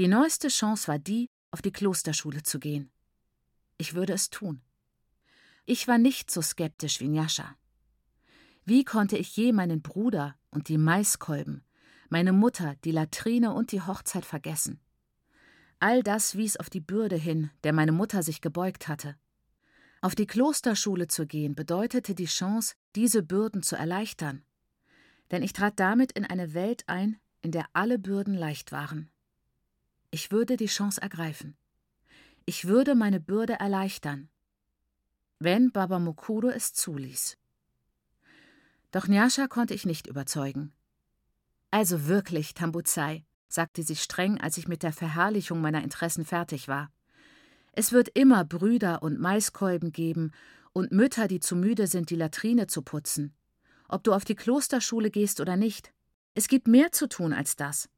Die neueste Chance war die, auf die Klosterschule zu gehen. Ich würde es tun. Ich war nicht so skeptisch wie Njascha. Wie konnte ich je meinen Bruder und die Maiskolben, meine Mutter, die Latrine und die Hochzeit vergessen? All das wies auf die Bürde hin, der meine Mutter sich gebeugt hatte. Auf die Klosterschule zu gehen bedeutete die Chance, diese Bürden zu erleichtern. Denn ich trat damit in eine Welt ein, in der alle Bürden leicht waren. Ich würde die Chance ergreifen. Ich würde meine Bürde erleichtern, wenn Baba Mukuro es zuließ. Doch Nyasha konnte ich nicht überzeugen. Also wirklich, Tambuzai, sagte sie streng, als ich mit der Verherrlichung meiner Interessen fertig war. Es wird immer Brüder und Maiskolben geben und Mütter, die zu müde sind, die Latrine zu putzen. Ob du auf die Klosterschule gehst oder nicht. Es gibt mehr zu tun als das.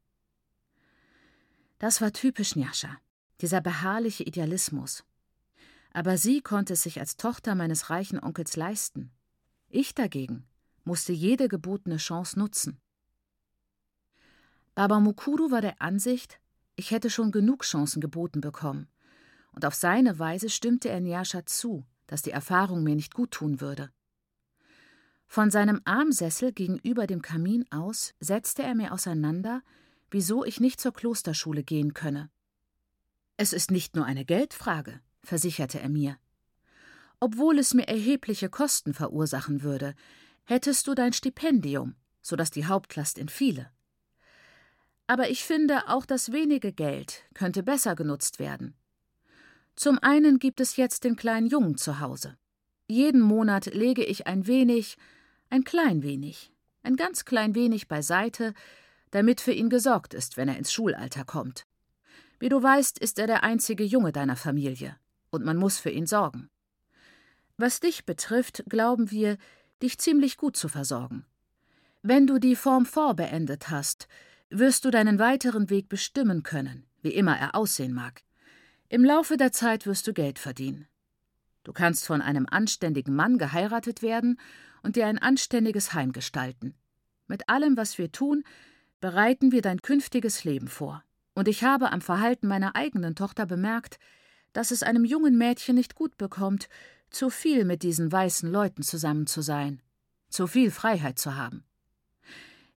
Das war typisch Njascha, dieser beharrliche Idealismus. Aber sie konnte es sich als Tochter meines reichen Onkels leisten. Ich dagegen musste jede gebotene Chance nutzen. Baba Mukuru war der Ansicht, ich hätte schon genug Chancen geboten bekommen, und auf seine Weise stimmte er Nyasha zu, dass die Erfahrung mir nicht gut tun würde. Von seinem Armsessel gegenüber dem Kamin aus setzte er mir auseinander, wieso ich nicht zur Klosterschule gehen könne. Es ist nicht nur eine Geldfrage, versicherte er mir. Obwohl es mir erhebliche Kosten verursachen würde, hättest du dein Stipendium, so dass die Hauptlast entfiele. Aber ich finde, auch das wenige Geld könnte besser genutzt werden. Zum einen gibt es jetzt den kleinen Jungen zu Hause. Jeden Monat lege ich ein wenig, ein klein wenig, ein ganz klein wenig beiseite, damit für ihn gesorgt ist, wenn er ins Schulalter kommt. Wie du weißt, ist er der einzige Junge deiner Familie, und man muss für ihn sorgen. Was dich betrifft, glauben wir, dich ziemlich gut zu versorgen. Wenn du die Form 4 beendet hast, wirst du deinen weiteren Weg bestimmen können, wie immer er aussehen mag. Im Laufe der Zeit wirst du Geld verdienen. Du kannst von einem anständigen Mann geheiratet werden und dir ein anständiges Heim gestalten. Mit allem, was wir tun, bereiten wir dein künftiges Leben vor. Und ich habe am Verhalten meiner eigenen Tochter bemerkt, dass es einem jungen Mädchen nicht gut bekommt, zu viel mit diesen weißen Leuten zusammen zu sein, zu viel Freiheit zu haben.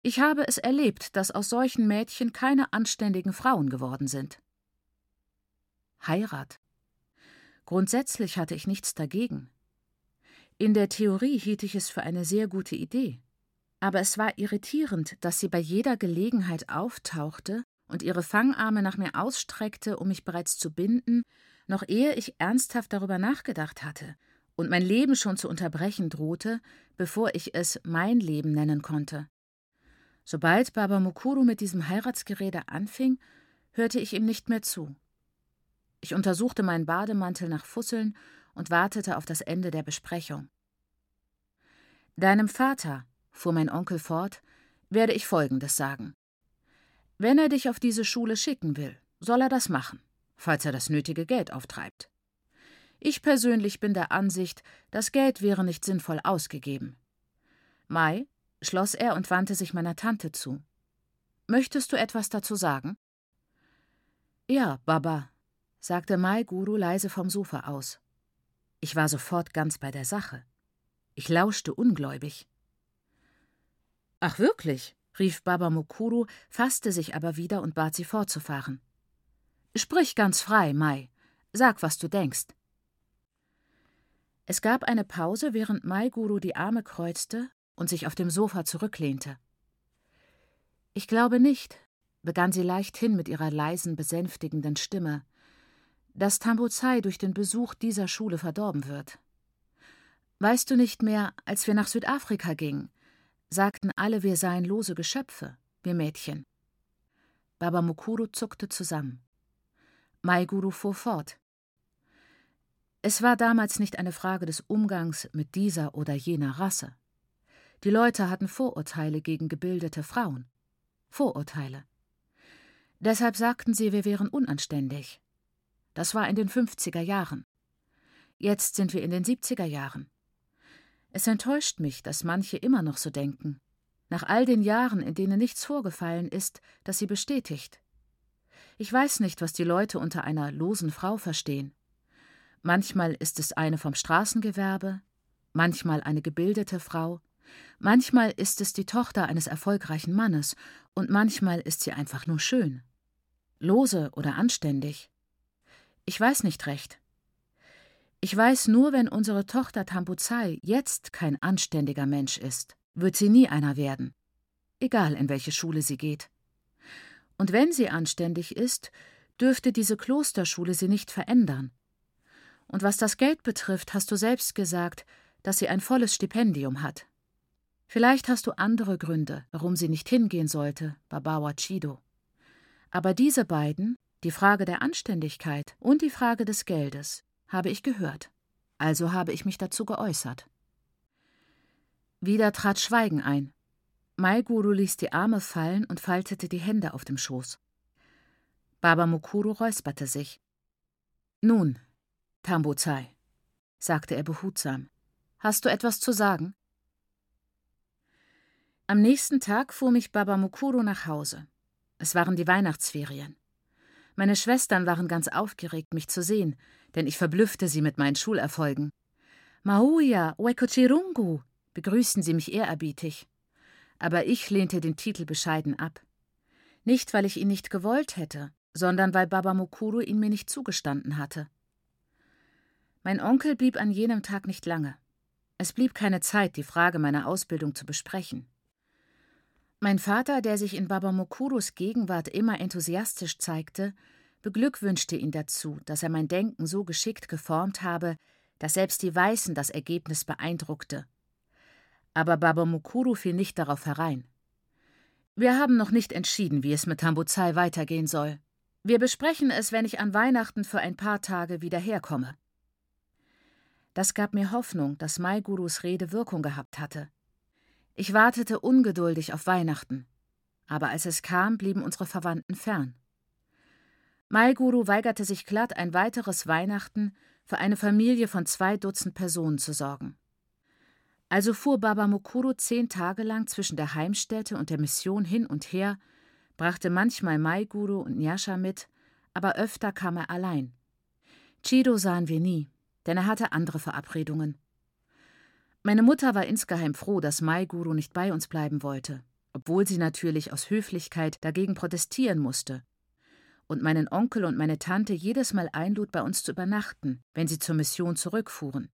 Ich habe es erlebt, dass aus solchen Mädchen keine anständigen Frauen geworden sind. Heirat. Grundsätzlich hatte ich nichts dagegen. In der Theorie hielt ich es für eine sehr gute Idee. Aber es war irritierend, dass sie bei jeder Gelegenheit auftauchte und ihre Fangarme nach mir ausstreckte, um mich bereits zu binden, noch ehe ich ernsthaft darüber nachgedacht hatte und mein Leben schon zu unterbrechen drohte, bevor ich es mein Leben nennen konnte. Sobald Baba Mukuru mit diesem Heiratsgerede anfing, hörte ich ihm nicht mehr zu. Ich untersuchte meinen Bademantel nach Fusseln und wartete auf das Ende der Besprechung. Deinem Vater, fuhr mein Onkel fort, werde ich Folgendes sagen. Wenn er dich auf diese Schule schicken will, soll er das machen, falls er das nötige Geld auftreibt. Ich persönlich bin der Ansicht, das Geld wäre nicht sinnvoll ausgegeben. Mai, schloss er und wandte sich meiner Tante zu. Möchtest du etwas dazu sagen? Ja, Baba, sagte Mai Guru leise vom Sofa aus. Ich war sofort ganz bei der Sache. Ich lauschte ungläubig. Ach wirklich? rief Baba Mukuru, fasste sich aber wieder und bat sie fortzufahren. Sprich ganz frei, Mai. Sag, was du denkst. Es gab eine Pause, während Mai Guru die Arme kreuzte und sich auf dem Sofa zurücklehnte. Ich glaube nicht, begann sie leichthin mit ihrer leisen, besänftigenden Stimme, dass Tambuzai durch den Besuch dieser Schule verdorben wird. Weißt du nicht mehr, als wir nach Südafrika gingen, sagten alle, wir seien lose Geschöpfe, wir Mädchen. Baba Mukuru zuckte zusammen. Maiguru fuhr fort. Es war damals nicht eine Frage des Umgangs mit dieser oder jener Rasse. Die Leute hatten Vorurteile gegen gebildete Frauen. Vorurteile. Deshalb sagten sie, wir wären unanständig. Das war in den 50er Jahren. Jetzt sind wir in den 70er Jahren. Es enttäuscht mich, dass manche immer noch so denken. Nach all den Jahren, in denen nichts vorgefallen ist, das sie bestätigt. Ich weiß nicht, was die Leute unter einer losen Frau verstehen. Manchmal ist es eine vom Straßengewerbe, manchmal eine gebildete Frau, manchmal ist es die Tochter eines erfolgreichen Mannes und manchmal ist sie einfach nur schön. Lose oder anständig. Ich weiß nicht recht. Ich weiß nur, wenn unsere Tochter Tambuzai jetzt kein anständiger Mensch ist, wird sie nie einer werden. Egal in welche Schule sie geht. Und wenn sie anständig ist, dürfte diese Klosterschule sie nicht verändern. Und was das Geld betrifft, hast du selbst gesagt, dass sie ein volles Stipendium hat. Vielleicht hast du andere Gründe, warum sie nicht hingehen sollte, Babawa Chido. Aber diese beiden, die Frage der Anständigkeit und die Frage des Geldes, habe ich gehört. Also habe ich mich dazu geäußert. Wieder trat Schweigen ein. Maiguru ließ die Arme fallen und faltete die Hände auf dem Schoß. Baba Mukuru räusperte sich. Nun, Tambuzai, sagte er behutsam, hast du etwas zu sagen? Am nächsten Tag fuhr mich Baba Mukuru nach Hause. Es waren die Weihnachtsferien. Meine Schwestern waren ganz aufgeregt, mich zu sehen, denn ich verblüffte sie mit meinen Schulerfolgen. Mauya, Wekochirungu, begrüßten sie mich ehrerbietig. Aber ich lehnte den Titel bescheiden ab. Nicht, weil ich ihn nicht gewollt hätte, sondern weil Baba Mukuru ihn mir nicht zugestanden hatte. Mein Onkel blieb an jenem Tag nicht lange. Es blieb keine Zeit, die Frage meiner Ausbildung zu besprechen. Mein Vater, der sich in Baba Mukurus Gegenwart immer enthusiastisch zeigte, beglückwünschte ihn dazu, dass er mein Denken so geschickt geformt habe, dass selbst die Weißen das Ergebnis beeindruckte. Aber Baba Mukuru fiel nicht darauf herein. Wir haben noch nicht entschieden, wie es mit Tambuzai weitergehen soll. Wir besprechen es, wenn ich an Weihnachten für ein paar Tage wieder herkomme. Das gab mir Hoffnung, dass Maigurus Rede Wirkung gehabt hatte. Ich wartete ungeduldig auf Weihnachten, aber als es kam, blieben unsere Verwandten fern. Maiguru weigerte sich glatt, ein weiteres Weihnachten für eine Familie von zwei Dutzend Personen zu sorgen. Also fuhr Baba Mukuru zehn Tage lang zwischen der Heimstätte und der Mission hin und her, brachte manchmal Maiguru und Nyasha mit, aber öfter kam er allein. Chido sahen wir nie, denn er hatte andere Verabredungen. Meine Mutter war insgeheim froh, dass Maiguru nicht bei uns bleiben wollte, obwohl sie natürlich aus Höflichkeit dagegen protestieren musste. Und meinen Onkel und meine Tante jedes Mal einlud, bei uns zu übernachten, wenn sie zur Mission zurückfuhren.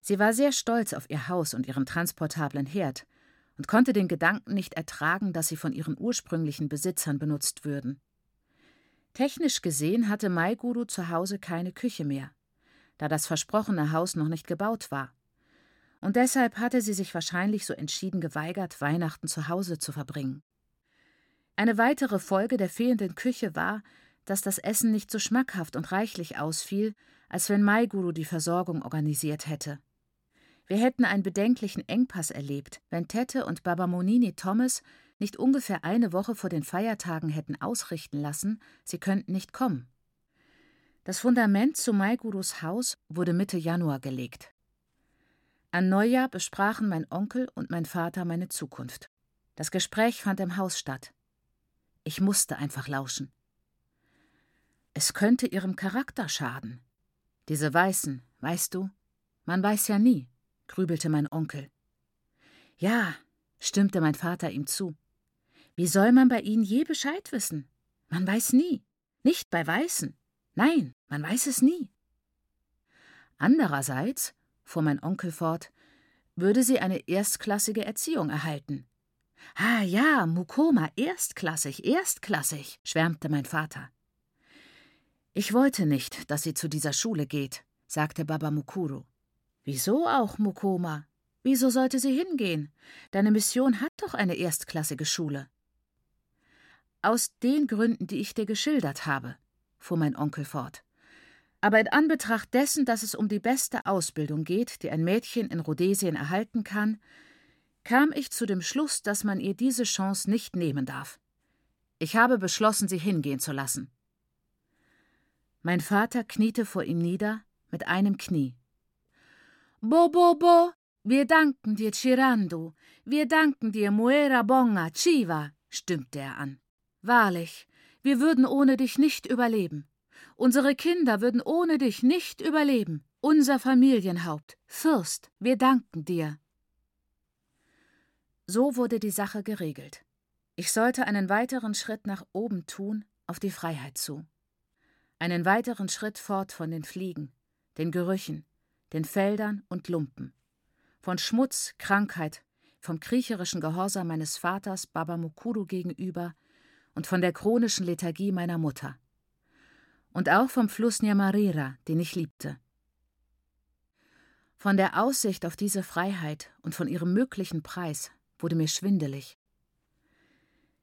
Sie war sehr stolz auf ihr Haus und ihren transportablen Herd und konnte den Gedanken nicht ertragen, dass sie von ihren ursprünglichen Besitzern benutzt würden. Technisch gesehen hatte Maiguru zu Hause keine Küche mehr, da das versprochene Haus noch nicht gebaut war und deshalb hatte sie sich wahrscheinlich so entschieden geweigert, Weihnachten zu Hause zu verbringen. Eine weitere Folge der fehlenden Küche war, dass das Essen nicht so schmackhaft und reichlich ausfiel, als wenn Maiguru die Versorgung organisiert hätte. Wir hätten einen bedenklichen Engpass erlebt, wenn Tette und Babamonini Thomas nicht ungefähr eine Woche vor den Feiertagen hätten ausrichten lassen, sie könnten nicht kommen. Das Fundament zu Maigurus Haus wurde Mitte Januar gelegt. An Neujahr besprachen mein Onkel und mein Vater meine Zukunft. Das Gespräch fand im Haus statt. Ich musste einfach lauschen. Es könnte ihrem Charakter schaden. Diese Weißen, weißt du? Man weiß ja nie, grübelte mein Onkel. Ja, stimmte mein Vater ihm zu. Wie soll man bei ihnen je Bescheid wissen? Man weiß nie. Nicht bei Weißen. Nein, man weiß es nie. Andererseits fuhr mein Onkel fort, würde sie eine erstklassige Erziehung erhalten. Ah ja, Mukoma, erstklassig, erstklassig, schwärmte mein Vater. Ich wollte nicht, dass sie zu dieser Schule geht, sagte Baba Mukuru. Wieso auch, Mukoma? Wieso sollte sie hingehen? Deine Mission hat doch eine erstklassige Schule. Aus den Gründen, die ich dir geschildert habe, fuhr mein Onkel fort. Aber in Anbetracht dessen, dass es um die beste Ausbildung geht, die ein Mädchen in Rhodesien erhalten kann, kam ich zu dem Schluss, dass man ihr diese Chance nicht nehmen darf. Ich habe beschlossen, sie hingehen zu lassen. Mein Vater kniete vor ihm nieder, mit einem Knie. Bo, bo, bo, wir danken dir, Chirandu, wir danken dir, Muera Bonga, Chiva, stimmte er an. Wahrlich, Wir würden ohne dich nicht überleben. Unsere Kinder würden ohne dich nicht überleben. Unser Familienhaupt, Fürst, wir danken dir. So wurde die Sache geregelt. Ich sollte einen weiteren Schritt nach oben tun, auf die Freiheit zu. Einen weiteren Schritt fort von den Fliegen, den Gerüchen, den Feldern und Lumpen. Von Schmutz, Krankheit, vom kriecherischen Gehorsam meines Vaters Baba Mukuru gegenüber und von der chronischen Lethargie meiner Mutter. Und auch vom Fluss Nyamarira, den ich liebte. Von der Aussicht auf diese Freiheit und von ihrem möglichen Preis wurde mir schwindelig.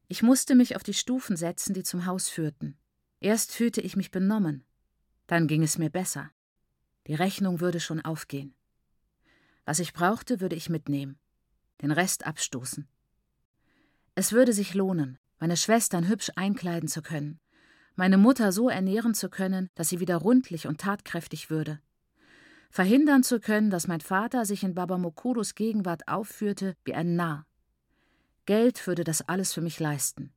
Ich musste mich auf die Stufen setzen, die zum Haus führten. Erst fühlte ich mich benommen, dann ging es mir besser. Die Rechnung würde schon aufgehen. Was ich brauchte, würde ich mitnehmen, den Rest abstoßen. Es würde sich lohnen, meine Schwestern hübsch einkleiden zu können, meine Mutter so ernähren zu können, dass sie wieder rundlich und tatkräftig würde, verhindern zu können, dass mein Vater sich in Baba Mokurus Gegenwart aufführte wie ein Narr. Geld würde das alles für mich leisten.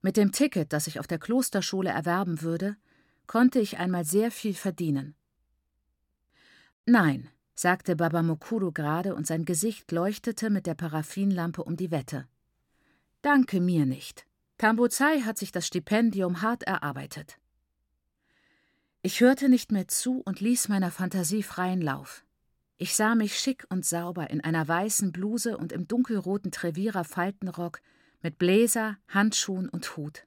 Mit dem Ticket, das ich auf der Klosterschule erwerben würde, konnte ich einmal sehr viel verdienen. Nein, sagte Baba Mokuru gerade und sein Gesicht leuchtete mit der Paraffinlampe um die Wette. Danke mir nicht. Tambuzai hat sich das Stipendium hart erarbeitet. Ich hörte nicht mehr zu und ließ meiner Fantasie freien Lauf. Ich sah mich schick und sauber in einer weißen Bluse und im dunkelroten Trevierer Faltenrock mit Bläser, Handschuhen und Hut.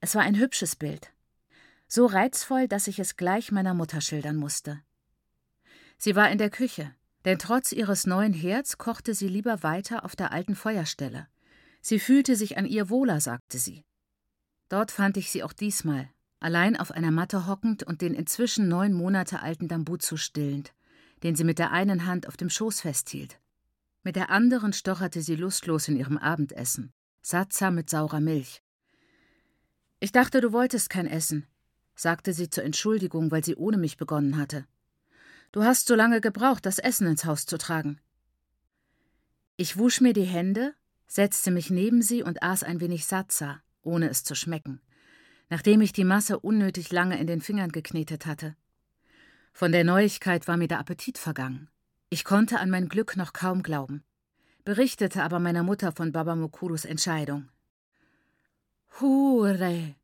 Es war ein hübsches Bild. So reizvoll, dass ich es gleich meiner Mutter schildern musste. Sie war in der Küche, denn trotz ihres neuen Herz kochte sie lieber weiter auf der alten Feuerstelle. Sie fühlte sich an ihr wohler, sagte sie. Dort fand ich sie auch diesmal, allein auf einer Matte hockend und den inzwischen neun Monate alten Dambuzu stillend, den sie mit der einen Hand auf dem Schoß festhielt. Mit der anderen stocherte sie lustlos in ihrem Abendessen, sattsam mit saurer Milch. Ich dachte, du wolltest kein Essen, sagte sie zur Entschuldigung, weil sie ohne mich begonnen hatte. Du hast so lange gebraucht, das Essen ins Haus zu tragen. Ich wusch mir die Hände, setzte mich neben sie und aß ein wenig Satsa, ohne es zu schmecken, nachdem ich die Masse unnötig lange in den Fingern geknetet hatte. Von der Neuigkeit war mir der Appetit vergangen. Ich konnte an mein Glück noch kaum glauben, berichtete aber meiner Mutter von Baba Mukurus Entscheidung. Hure!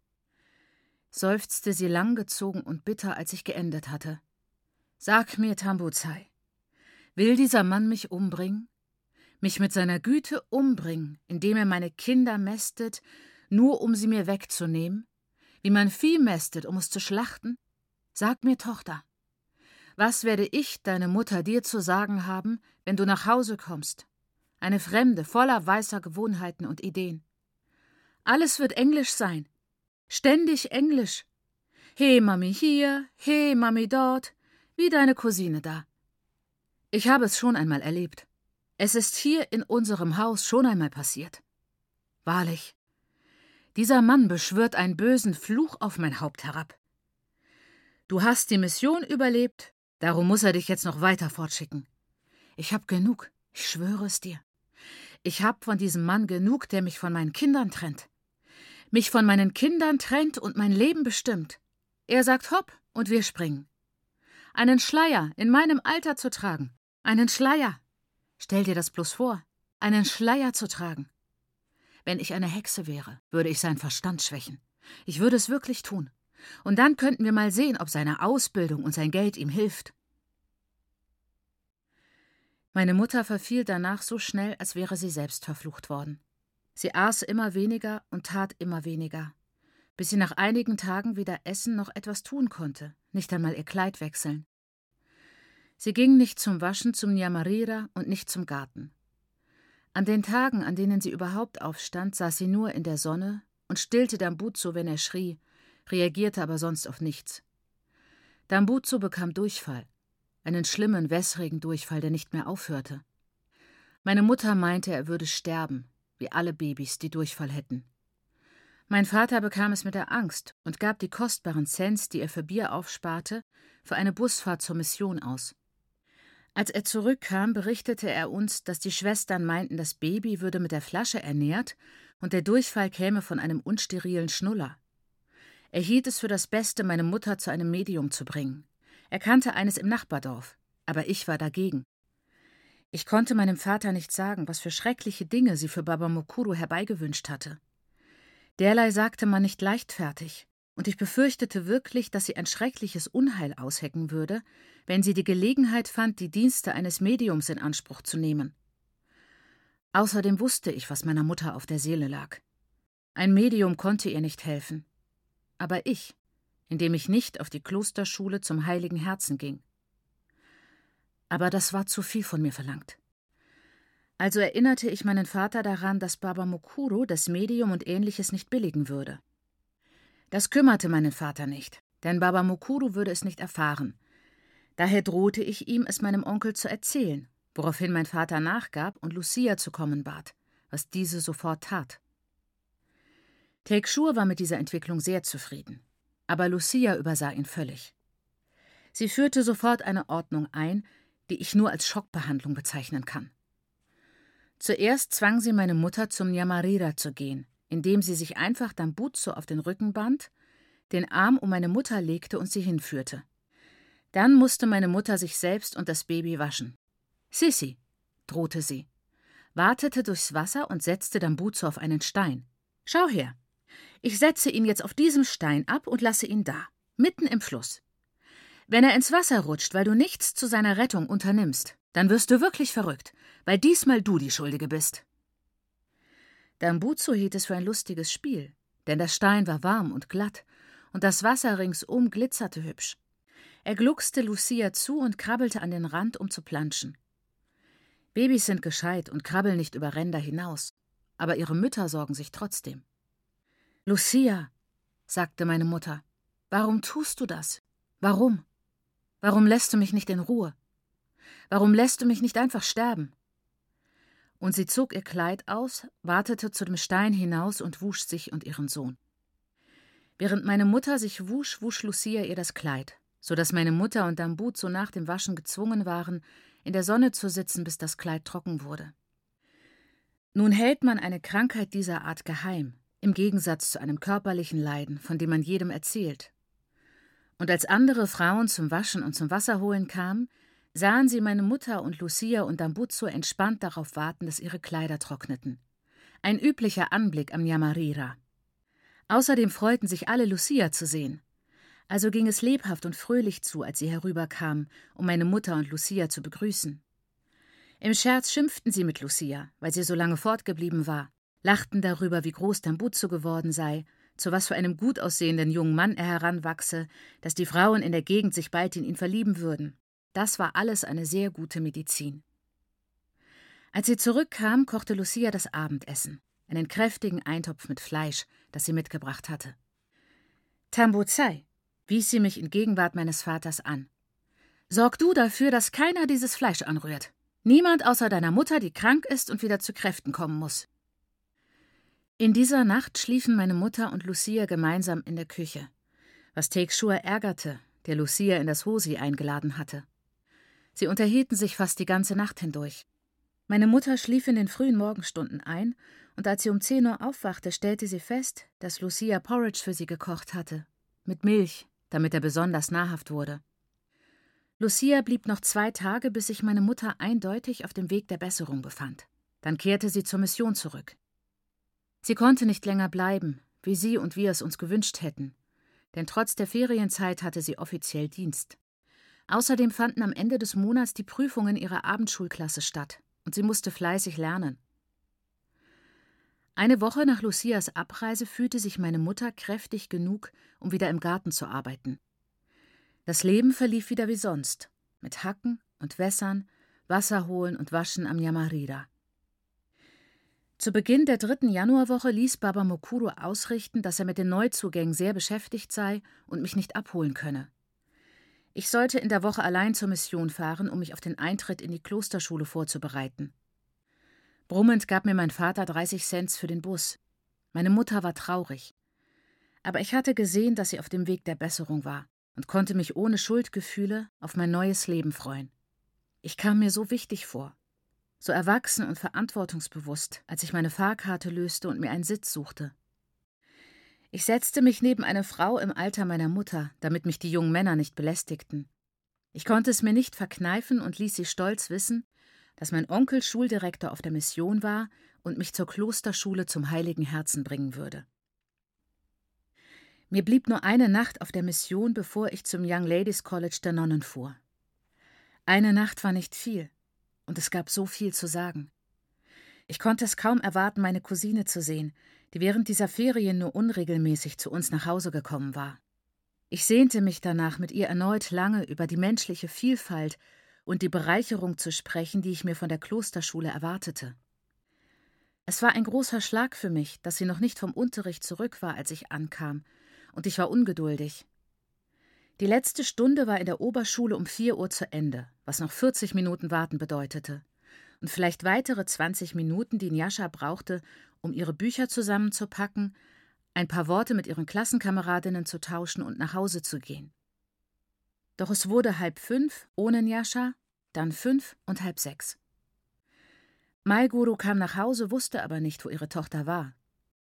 seufzte sie langgezogen und bitter, als ich geendet hatte. Sag mir, Tambuzai, will dieser Mann mich umbringen? Mich mit seiner Güte umbringen, indem er meine Kinder mästet, nur um sie mir wegzunehmen? Wie man Vieh mästet, um es zu schlachten? Sag mir, Tochter, was werde ich, deine Mutter, dir zu sagen haben, wenn du nach Hause kommst? Eine Fremde, voller weißer Gewohnheiten und Ideen. Alles wird Englisch sein. Ständig Englisch. He, Mami hier, he, Mami dort, wie deine Cousine da. Ich habe es schon einmal erlebt. Es ist hier in unserem Haus schon einmal passiert. Wahrlich, dieser Mann beschwört einen bösen Fluch auf mein Haupt herab. Du hast die Mission überlebt, darum muss er dich jetzt noch weiter fortschicken. Ich hab genug, ich schwöre es dir. Ich hab von diesem Mann genug, der mich von meinen Kindern trennt. Mich von meinen Kindern trennt und mein Leben bestimmt. Er sagt hopp und wir springen. Einen Schleier in meinem Alter zu tragen. Einen Schleier. Stell dir das bloß vor. Einen Schleier zu tragen. Wenn ich eine Hexe wäre, würde ich seinen Verstand schwächen. Ich würde es wirklich tun. Und dann könnten wir mal sehen, ob seine Ausbildung und sein Geld ihm hilft. Meine Mutter verfiel danach so schnell, als wäre sie selbst verflucht worden. Sie aß immer weniger und tat immer weniger bis sie nach einigen Tagen weder essen noch etwas tun konnte, nicht einmal ihr Kleid wechseln. Sie ging nicht zum Waschen zum Nyamarira und nicht zum Garten. An den Tagen, an denen sie überhaupt aufstand, saß sie nur in der Sonne und stillte Dambuzo, wenn er schrie, reagierte aber sonst auf nichts. Dambuzo bekam Durchfall, einen schlimmen, wässrigen Durchfall, der nicht mehr aufhörte. Meine Mutter meinte, er würde sterben, wie alle Babys, die Durchfall hätten. Mein Vater bekam es mit der Angst und gab die kostbaren Cents, die er für Bier aufsparte, für eine Busfahrt zur Mission aus. Als er zurückkam, berichtete er uns, dass die Schwestern meinten, das Baby würde mit der Flasche ernährt und der Durchfall käme von einem unsterilen Schnuller. Er hielt es für das Beste, meine Mutter zu einem Medium zu bringen. Er kannte eines im Nachbardorf, aber ich war dagegen. Ich konnte meinem Vater nicht sagen, was für schreckliche Dinge sie für Baba Mukuru herbeigewünscht hatte. Derlei sagte man nicht leichtfertig, und ich befürchtete wirklich, dass sie ein schreckliches Unheil aushecken würde, wenn sie die Gelegenheit fand, die Dienste eines Mediums in Anspruch zu nehmen. Außerdem wusste ich, was meiner Mutter auf der Seele lag. Ein Medium konnte ihr nicht helfen. Aber ich, indem ich nicht auf die Klosterschule zum Heiligen Herzen ging. Aber das war zu viel von mir verlangt. Also erinnerte ich meinen Vater daran, dass Baba Mukuru das Medium und ähnliches nicht billigen würde. Das kümmerte meinen Vater nicht, denn Baba Mukuru würde es nicht erfahren. Daher drohte ich ihm, es meinem Onkel zu erzählen, woraufhin mein Vater nachgab und Lucia zu kommen bat, was diese sofort tat. Tekshur war mit dieser Entwicklung sehr zufrieden, aber Lucia übersah ihn völlig. Sie führte sofort eine Ordnung ein, die ich nur als Schockbehandlung bezeichnen kann. Zuerst zwang sie meine Mutter zum Nyamarira zu gehen, indem sie sich einfach Dambuzo auf den Rücken band, den Arm um meine Mutter legte und sie hinführte. Dann musste meine Mutter sich selbst und das Baby waschen. Sissi, drohte sie, wartete durchs Wasser und setzte Dambuzo auf einen Stein. Schau her. Ich setze ihn jetzt auf diesem Stein ab und lasse ihn da, mitten im Fluss. Wenn er ins Wasser rutscht, weil du nichts zu seiner Rettung unternimmst, dann wirst du wirklich verrückt, weil diesmal du die Schuldige bist. Dambuzo hielt es für ein lustiges Spiel, denn der Stein war warm und glatt und das Wasser ringsum glitzerte hübsch. Er gluckste Lucia zu und krabbelte an den Rand, um zu planschen. Babys sind gescheit und krabbeln nicht über Ränder hinaus, aber ihre Mütter sorgen sich trotzdem. Lucia, sagte meine Mutter, warum tust du das? Warum? Warum lässt du mich nicht in Ruhe? Warum lässt du mich nicht einfach sterben? Und sie zog ihr Kleid aus, wartete zu dem Stein hinaus und wusch sich und ihren Sohn. Während meine Mutter sich wusch, wusch Lucia ihr das Kleid, so dass meine Mutter und Dambuzo nach dem Waschen gezwungen waren, in der Sonne zu sitzen, bis das Kleid trocken wurde. Nun hält man eine Krankheit dieser Art geheim, im Gegensatz zu einem körperlichen Leiden, von dem man jedem erzählt. Und als andere Frauen zum Waschen und zum Wasserholen kamen, sahen sie meine Mutter und Lucia und Dambuzzo entspannt darauf warten, dass ihre Kleider trockneten. Ein üblicher Anblick am Yamarira. Außerdem freuten sich alle, Lucia zu sehen. Also ging es lebhaft und fröhlich zu, als sie herüberkamen, um meine Mutter und Lucia zu begrüßen. Im Scherz schimpften sie mit Lucia, weil sie so lange fortgeblieben war, lachten darüber, wie groß Dambuzzo geworden sei zu was für einem gut aussehenden jungen Mann er heranwachse, dass die Frauen in der Gegend sich bald in ihn verlieben würden. Das war alles eine sehr gute Medizin. Als sie zurückkam, kochte Lucia das Abendessen, einen kräftigen Eintopf mit Fleisch, das sie mitgebracht hatte. Tambuzai, wies sie mich in Gegenwart meines Vaters an. Sorg du dafür, dass keiner dieses Fleisch anrührt. Niemand außer deiner Mutter, die krank ist und wieder zu Kräften kommen muss. In dieser Nacht schliefen meine Mutter und Lucia gemeinsam in der Küche, was Tekshua ärgerte, der Lucia in das Hosi eingeladen hatte. Sie unterhielten sich fast die ganze Nacht hindurch. Meine Mutter schlief in den frühen Morgenstunden ein, und als sie um zehn Uhr aufwachte, stellte sie fest, dass Lucia Porridge für sie gekocht hatte, mit Milch, damit er besonders nahrhaft wurde. Lucia blieb noch zwei Tage, bis sich meine Mutter eindeutig auf dem Weg der Besserung befand. Dann kehrte sie zur Mission zurück. Sie konnte nicht länger bleiben, wie sie und wir es uns gewünscht hätten, denn trotz der Ferienzeit hatte sie offiziell Dienst. Außerdem fanden am Ende des Monats die Prüfungen ihrer Abendschulklasse statt, und sie musste fleißig lernen. Eine Woche nach Lucias Abreise fühlte sich meine Mutter kräftig genug, um wieder im Garten zu arbeiten. Das Leben verlief wieder wie sonst, mit Hacken und Wässern, Wasser holen und Waschen am Yamarira. Zu Beginn der dritten Januarwoche ließ Baba Mokuro ausrichten, dass er mit den Neuzugängen sehr beschäftigt sei und mich nicht abholen könne. Ich sollte in der Woche allein zur Mission fahren, um mich auf den Eintritt in die Klosterschule vorzubereiten. Brummend gab mir mein Vater 30 Cent für den Bus. Meine Mutter war traurig. Aber ich hatte gesehen, dass sie auf dem Weg der Besserung war und konnte mich ohne Schuldgefühle auf mein neues Leben freuen. Ich kam mir so wichtig vor so erwachsen und verantwortungsbewusst, als ich meine Fahrkarte löste und mir einen Sitz suchte. Ich setzte mich neben eine Frau im Alter meiner Mutter, damit mich die jungen Männer nicht belästigten. Ich konnte es mir nicht verkneifen und ließ sie stolz wissen, dass mein Onkel Schuldirektor auf der Mission war und mich zur Klosterschule zum Heiligen Herzen bringen würde. Mir blieb nur eine Nacht auf der Mission, bevor ich zum Young Ladies College der Nonnen fuhr. Eine Nacht war nicht viel, und es gab so viel zu sagen. Ich konnte es kaum erwarten, meine Cousine zu sehen, die während dieser Ferien nur unregelmäßig zu uns nach Hause gekommen war. Ich sehnte mich danach, mit ihr erneut lange über die menschliche Vielfalt und die Bereicherung zu sprechen, die ich mir von der Klosterschule erwartete. Es war ein großer Schlag für mich, dass sie noch nicht vom Unterricht zurück war, als ich ankam, und ich war ungeduldig. Die letzte Stunde war in der Oberschule um vier Uhr zu Ende, was noch 40 Minuten warten bedeutete, und vielleicht weitere 20 Minuten, die Njascha brauchte, um ihre Bücher zusammenzupacken, ein paar Worte mit ihren Klassenkameradinnen zu tauschen und nach Hause zu gehen. Doch es wurde halb fünf ohne Njascha, dann fünf und halb sechs. Maiguru kam nach Hause, wusste aber nicht, wo ihre Tochter war.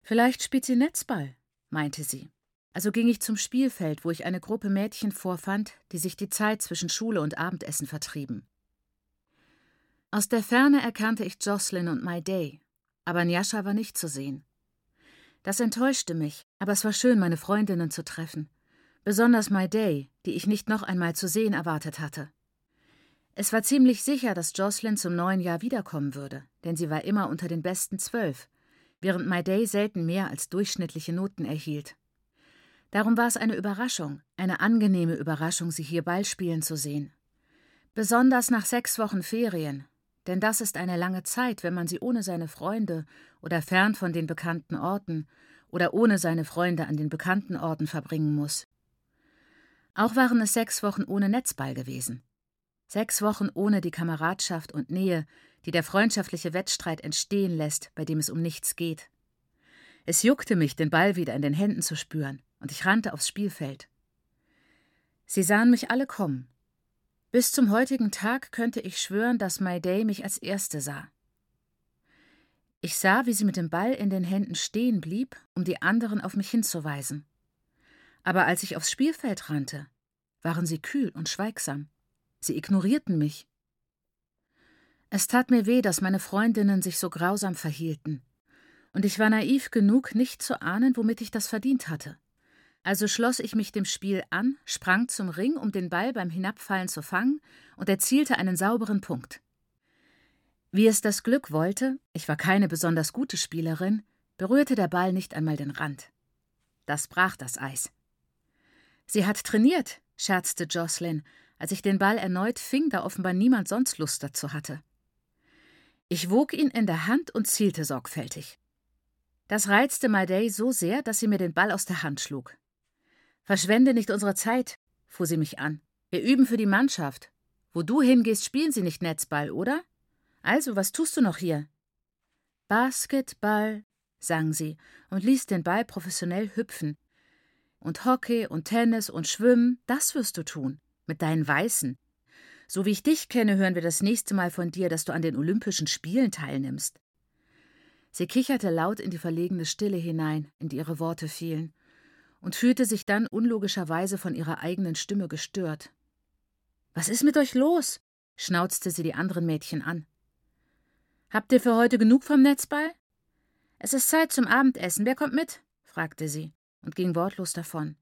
Vielleicht spielt sie Netzball, meinte sie. Also ging ich zum Spielfeld, wo ich eine Gruppe Mädchen vorfand, die sich die Zeit zwischen Schule und Abendessen vertrieben. Aus der Ferne erkannte ich Jocelyn und My Day, aber Njascha war nicht zu sehen. Das enttäuschte mich, aber es war schön, meine Freundinnen zu treffen. Besonders My Day, die ich nicht noch einmal zu sehen erwartet hatte. Es war ziemlich sicher, dass Jocelyn zum neuen Jahr wiederkommen würde, denn sie war immer unter den besten zwölf, während My Day selten mehr als durchschnittliche Noten erhielt. Darum war es eine Überraschung, eine angenehme Überraschung, sie hier Ball spielen zu sehen. Besonders nach sechs Wochen Ferien, denn das ist eine lange Zeit, wenn man sie ohne seine Freunde oder fern von den bekannten Orten oder ohne seine Freunde an den bekannten Orten verbringen muss. Auch waren es sechs Wochen ohne Netzball gewesen. Sechs Wochen ohne die Kameradschaft und Nähe, die der freundschaftliche Wettstreit entstehen lässt, bei dem es um nichts geht. Es juckte mich, den Ball wieder in den Händen zu spüren, und ich rannte aufs Spielfeld. Sie sahen mich alle kommen, bis zum heutigen Tag könnte ich schwören, dass My Day mich als Erste sah. Ich sah, wie sie mit dem Ball in den Händen stehen blieb, um die anderen auf mich hinzuweisen. Aber als ich aufs Spielfeld rannte, waren sie kühl und schweigsam. Sie ignorierten mich. Es tat mir weh, dass meine Freundinnen sich so grausam verhielten, und ich war naiv genug, nicht zu ahnen, womit ich das verdient hatte. Also schloss ich mich dem Spiel an, sprang zum Ring, um den Ball beim Hinabfallen zu fangen, und erzielte einen sauberen Punkt. Wie es das Glück wollte, ich war keine besonders gute Spielerin, berührte der Ball nicht einmal den Rand. Das brach das Eis. Sie hat trainiert, scherzte Jocelyn, als ich den Ball erneut fing, da offenbar niemand sonst Lust dazu hatte. Ich wog ihn in der Hand und zielte sorgfältig. Das reizte Madei so sehr, dass sie mir den Ball aus der Hand schlug. Verschwende nicht unsere Zeit, fuhr sie mich an. Wir üben für die Mannschaft. Wo du hingehst, spielen sie nicht Netzball, oder? Also, was tust du noch hier? Basketball, sang sie und ließ den Ball professionell hüpfen. Und Hockey und Tennis und Schwimmen, das wirst du tun, mit deinen Weißen. So wie ich dich kenne, hören wir das nächste Mal von dir, dass du an den Olympischen Spielen teilnimmst. Sie kicherte laut in die verlegene Stille hinein, in die ihre Worte fielen und fühlte sich dann unlogischerweise von ihrer eigenen Stimme gestört. Was ist mit euch los? schnauzte sie die anderen Mädchen an. Habt ihr für heute genug vom Netzball? Es ist Zeit zum Abendessen. Wer kommt mit? fragte sie und ging wortlos davon.